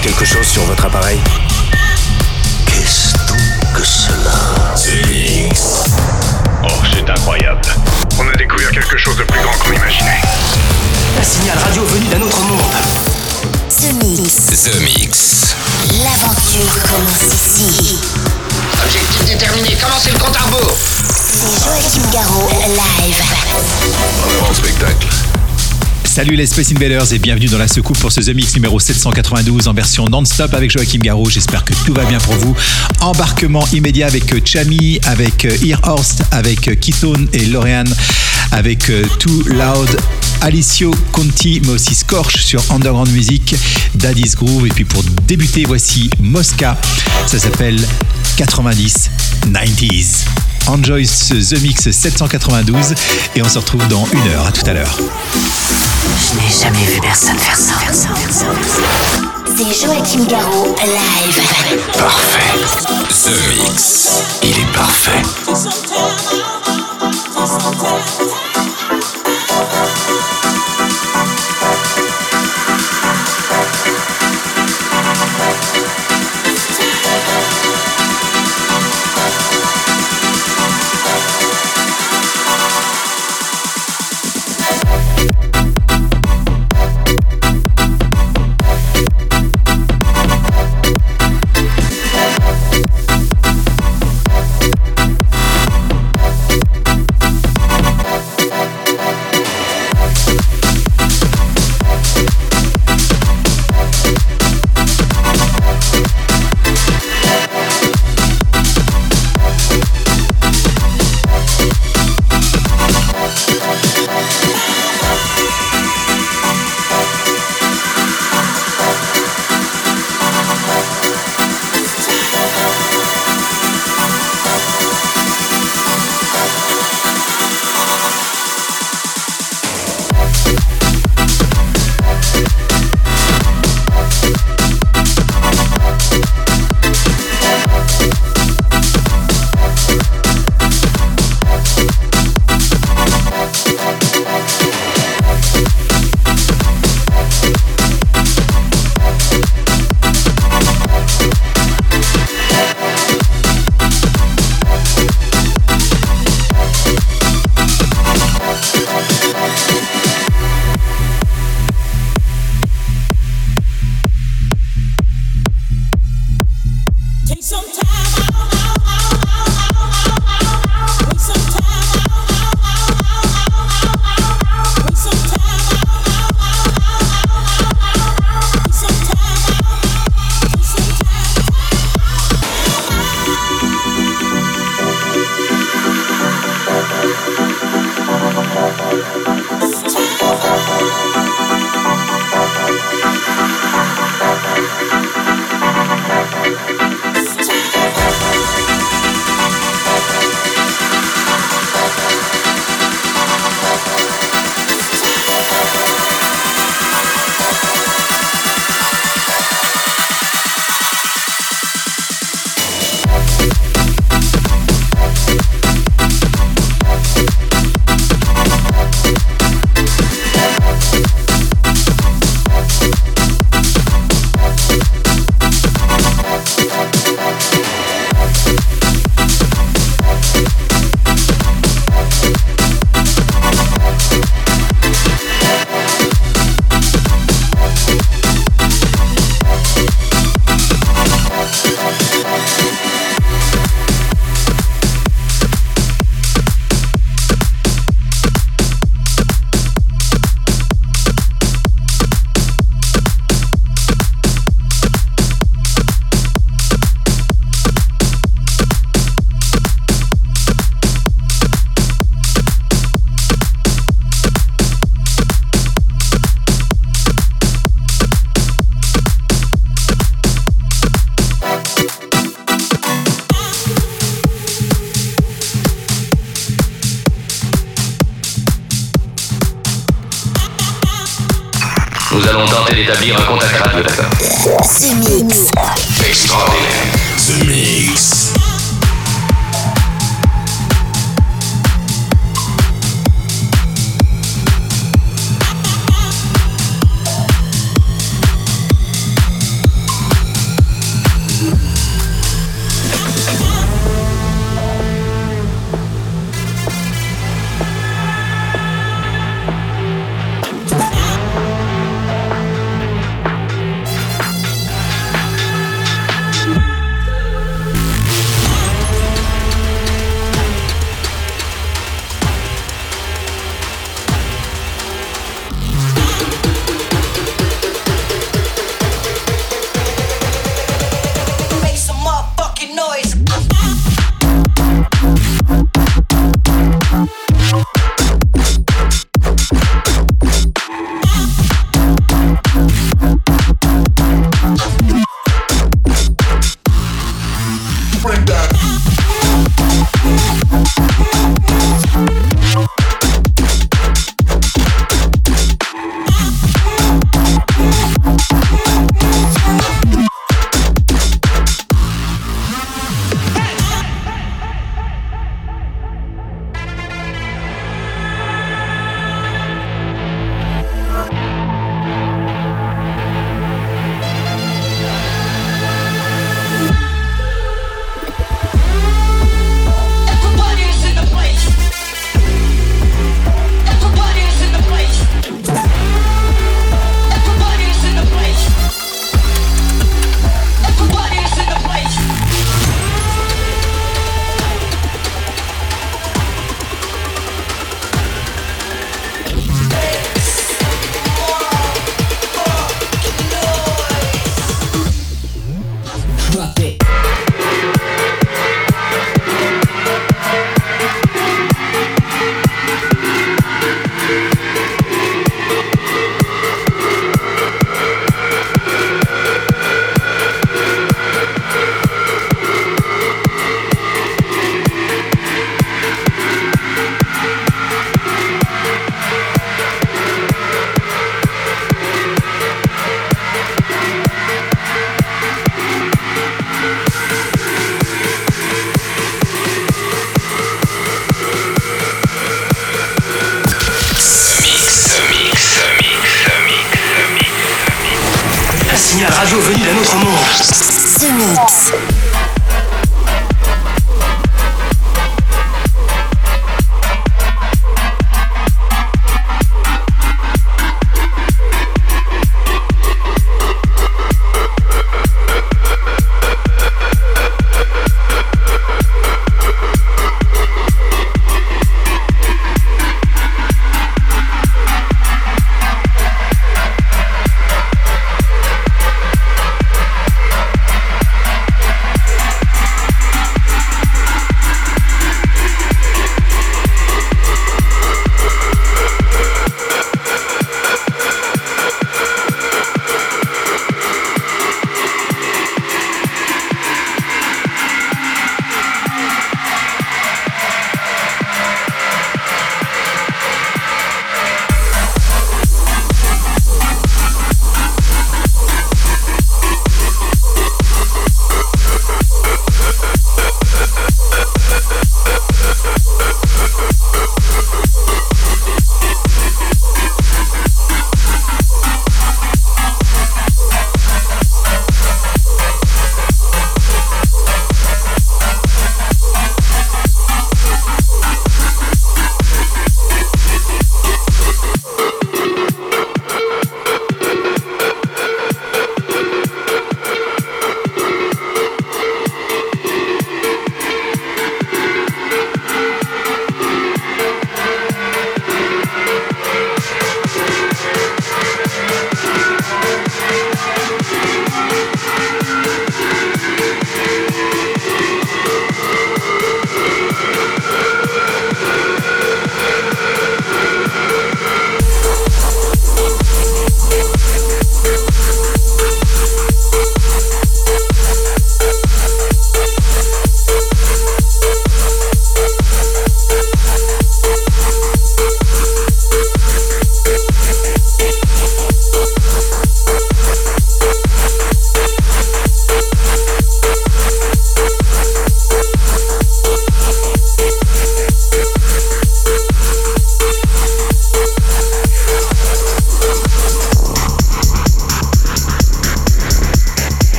quelque chose sur votre appareil Qu'est-ce donc que cela Oh, c'est incroyable. On a découvert quelque chose de plus grand qu'on imaginait. Un signal radio venu d'un autre monde. The Mix. The Mix. L'aventure commence ici. Objectif déterminé, commencez le compte à rebours? C'est Joachim Garraud, live. En avant spectacle. Salut les Space Invaders et bienvenue dans la secoupe pour ce The Mix numéro 792 en version non-stop avec Joachim Garraud. J'espère que tout va bien pour vous. Embarquement immédiat avec euh, Chami, avec euh, Earhorst, avec euh, Ketone et Lauriane, avec Too Loud, Alicio Conti, mais aussi Scorch sur Underground Music, Daddy's Groove. Et puis pour débuter, voici Mosca. Ça s'appelle 90 90s. Enjoy ce The Mix 792 et on se retrouve dans une heure. À tout à l'heure. Je n'ai jamais vu personne faire ça. C'est Joachim Garraud, live. Parfait. The Mix. Il est parfait. Radio venu d'un autre monde. The Mix.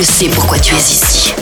Je sais pourquoi tu es ici.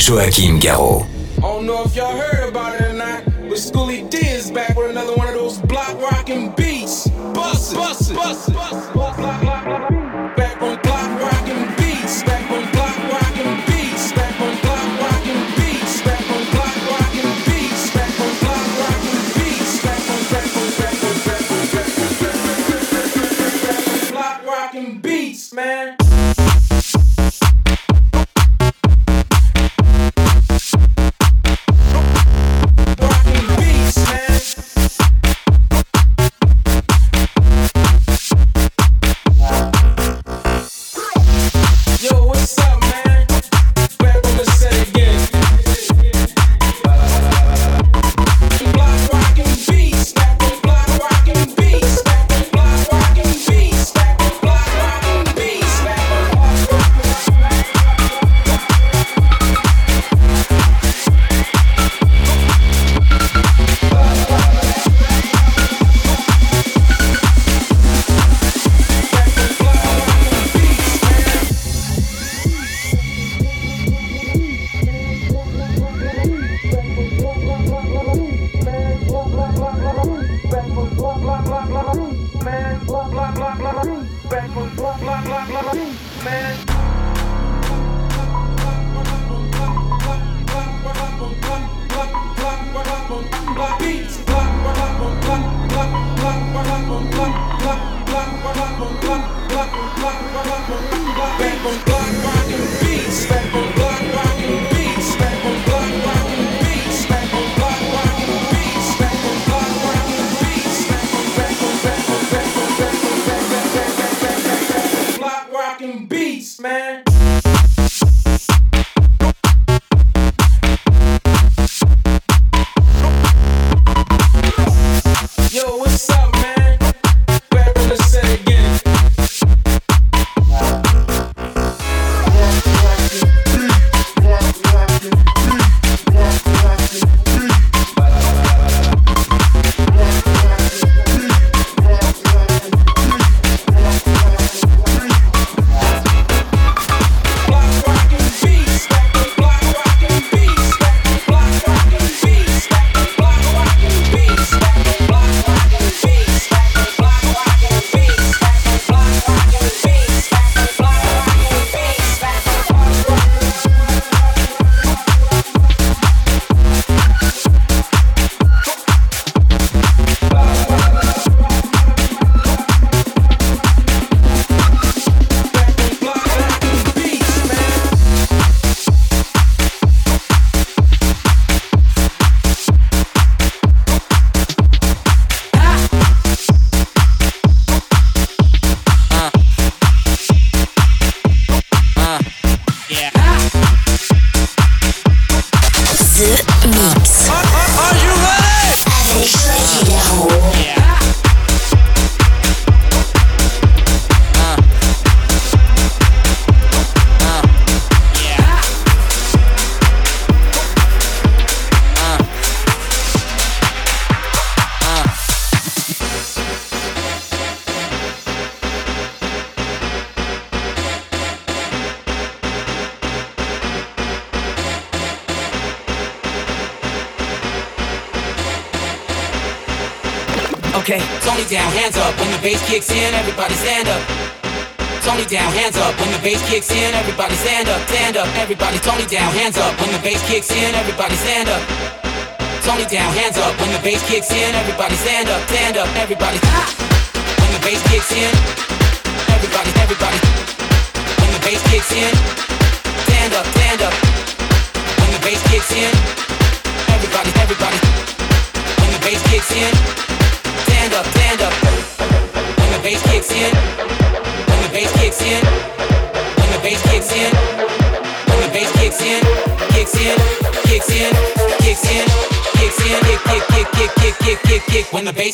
Joachim Garraud.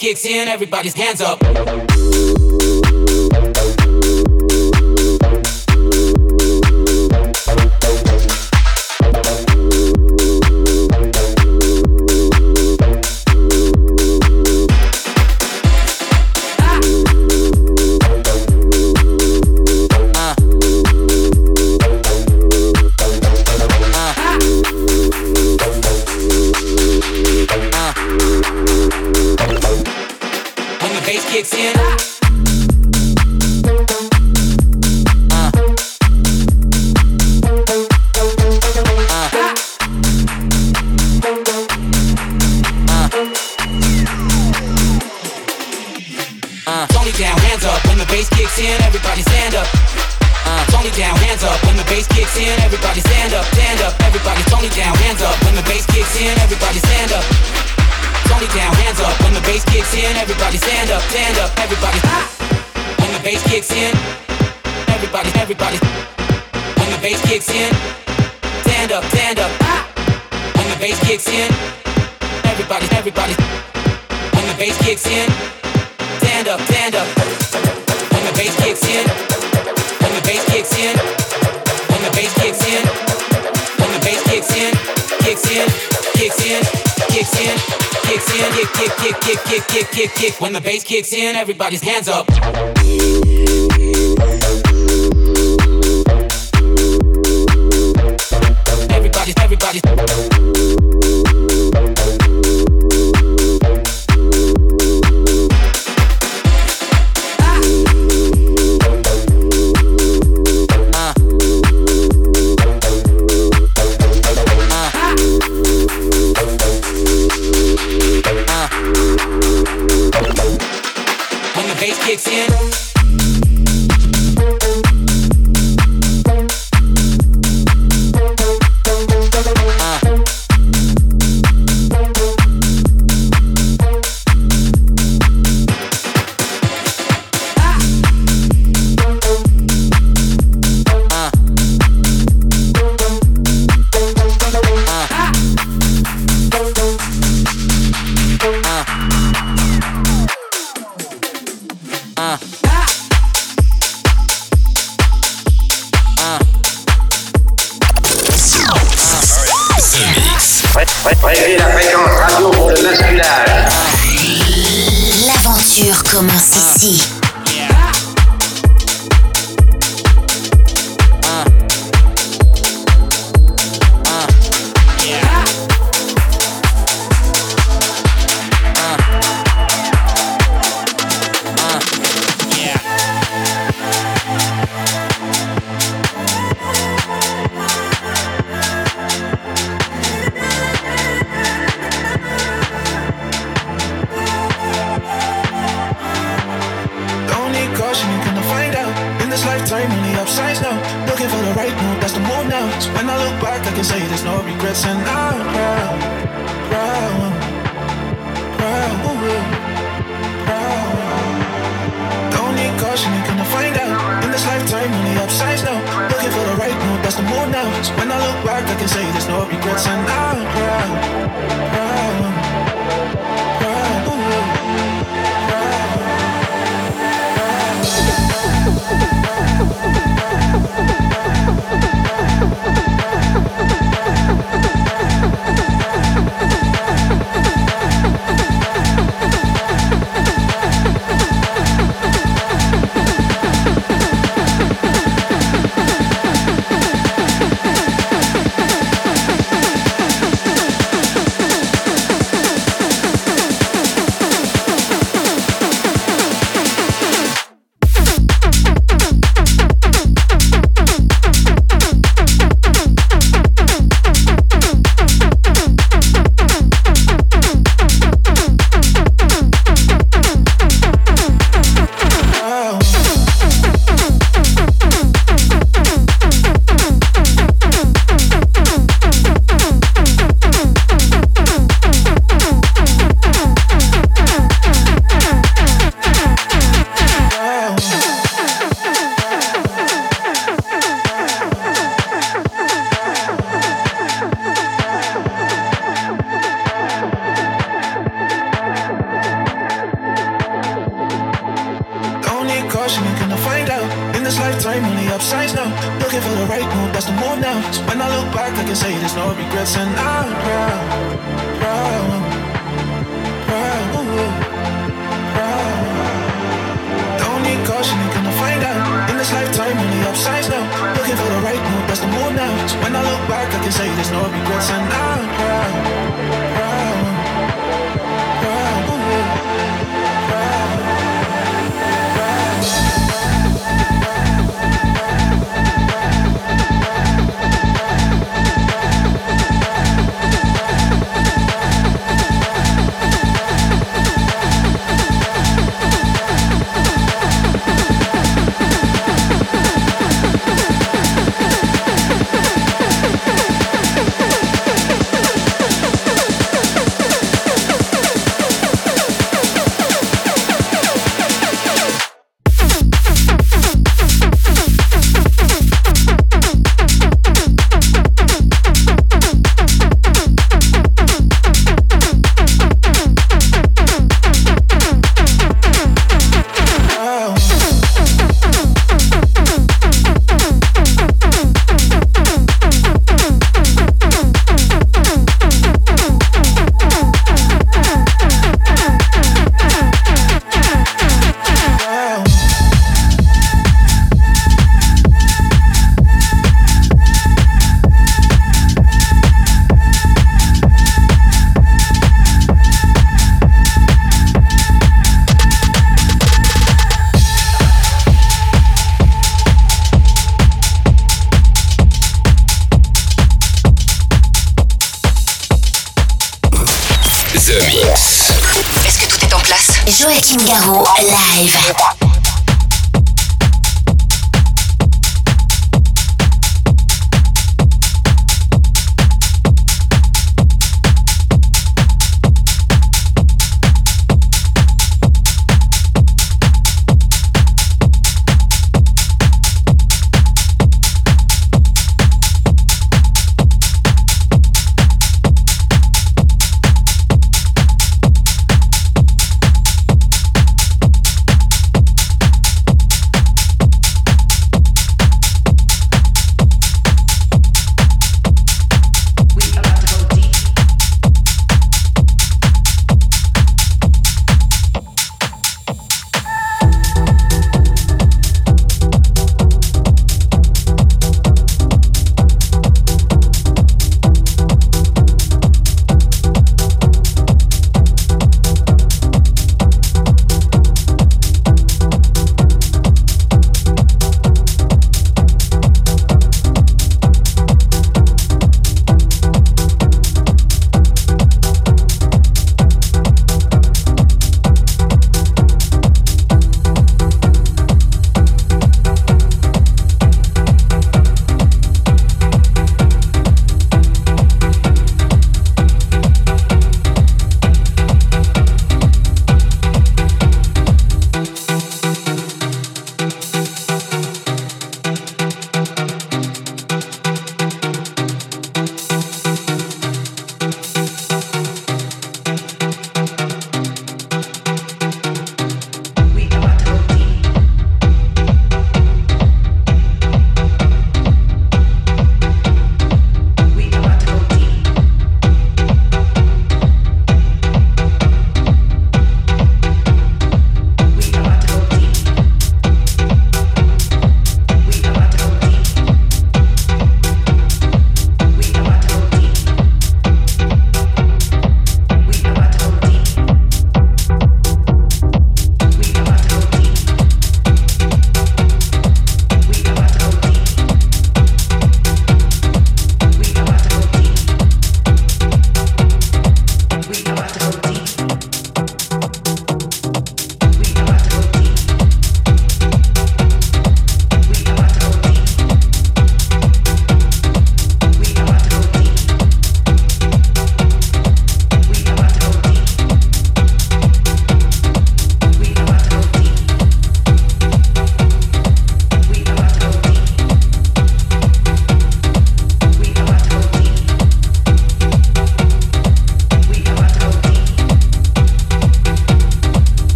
kicks in, everybody's hands up. kick. When the bass kicks in, everybody's hands up.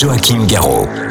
Joachim Garraud.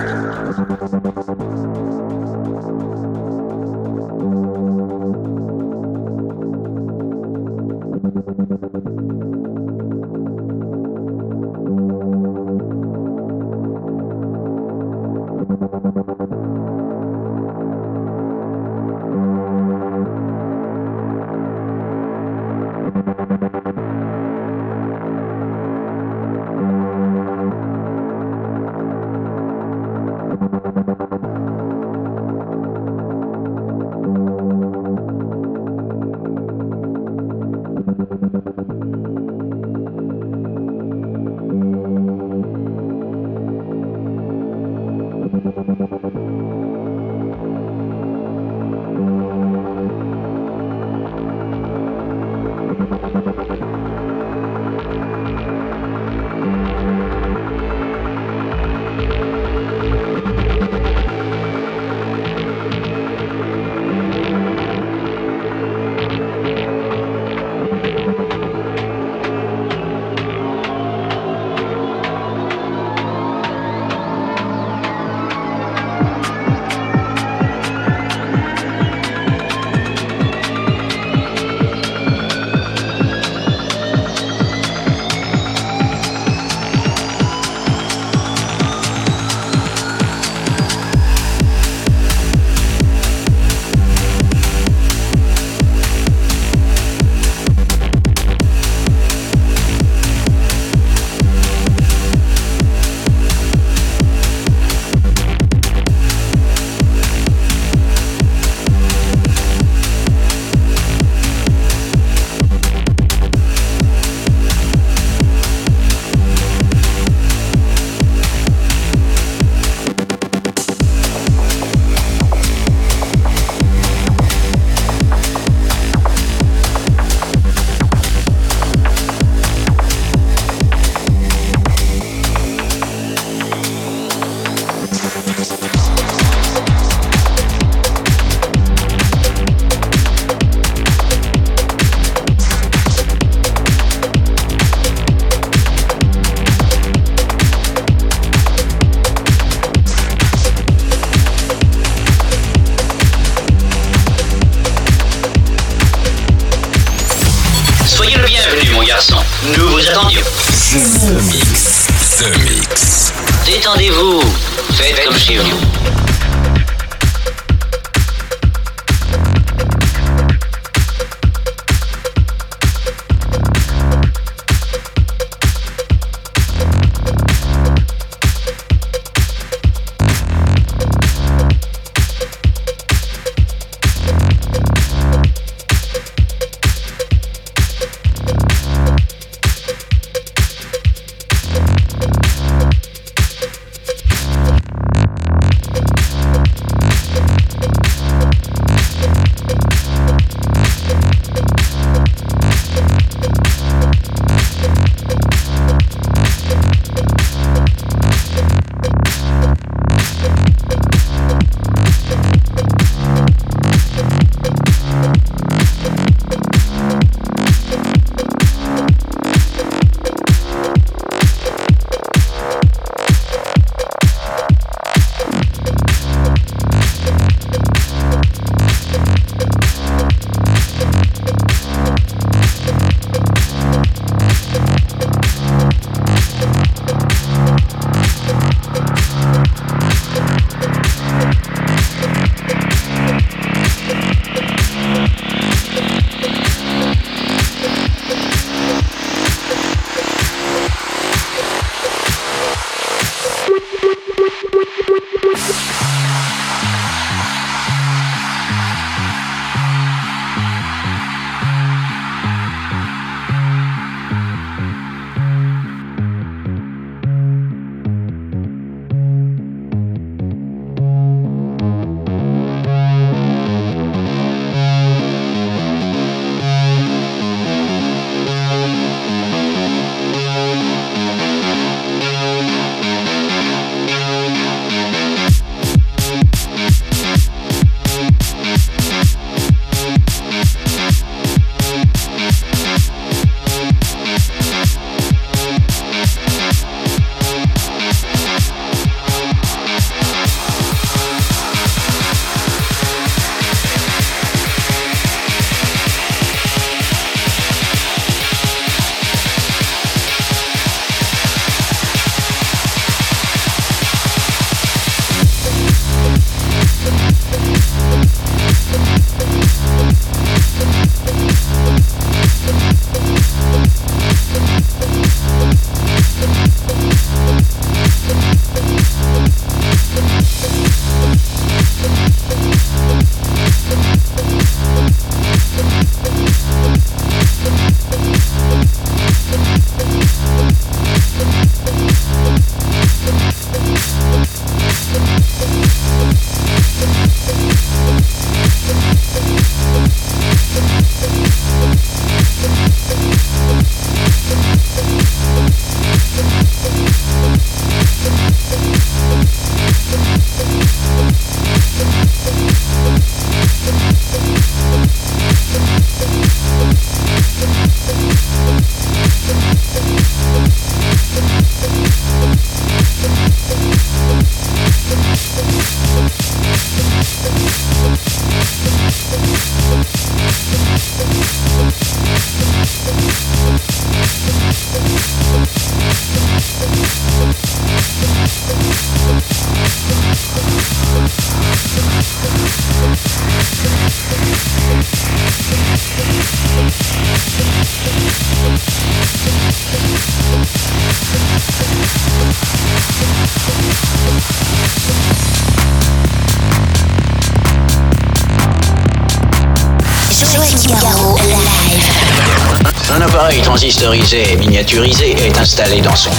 Transistorisé et miniaturisé est installé dans son.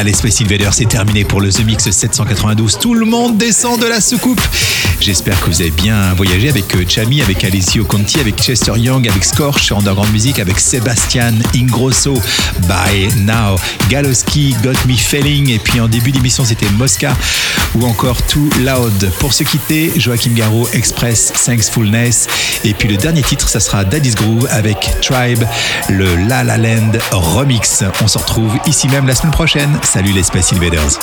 Voilà, les Space c'est terminé pour le The Mix 792. Tout le monde descend de la soucoupe. J'espère que vous avez bien voyagé avec euh, Chami, avec Alessio Conti, avec Chester Young, avec Scorch, Underground Music, avec Sébastien Ingrosso, By Now, Galoski, Got Me Feeling, et puis en début d'émission c'était Mosca ou encore Too Loud. Pour se quitter, Joachim Garraud, Express, Thankfulness, et puis le dernier titre, ça sera Daddy's Groove avec Tribe, le La La Land remix. On se retrouve ici même la semaine prochaine. Salut les Space Invaders.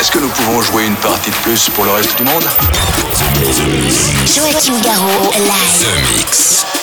Est-ce que nous pouvons jouer une partie de plus pour le reste du monde? Joachim Garraud, live. The Mix. The Mix.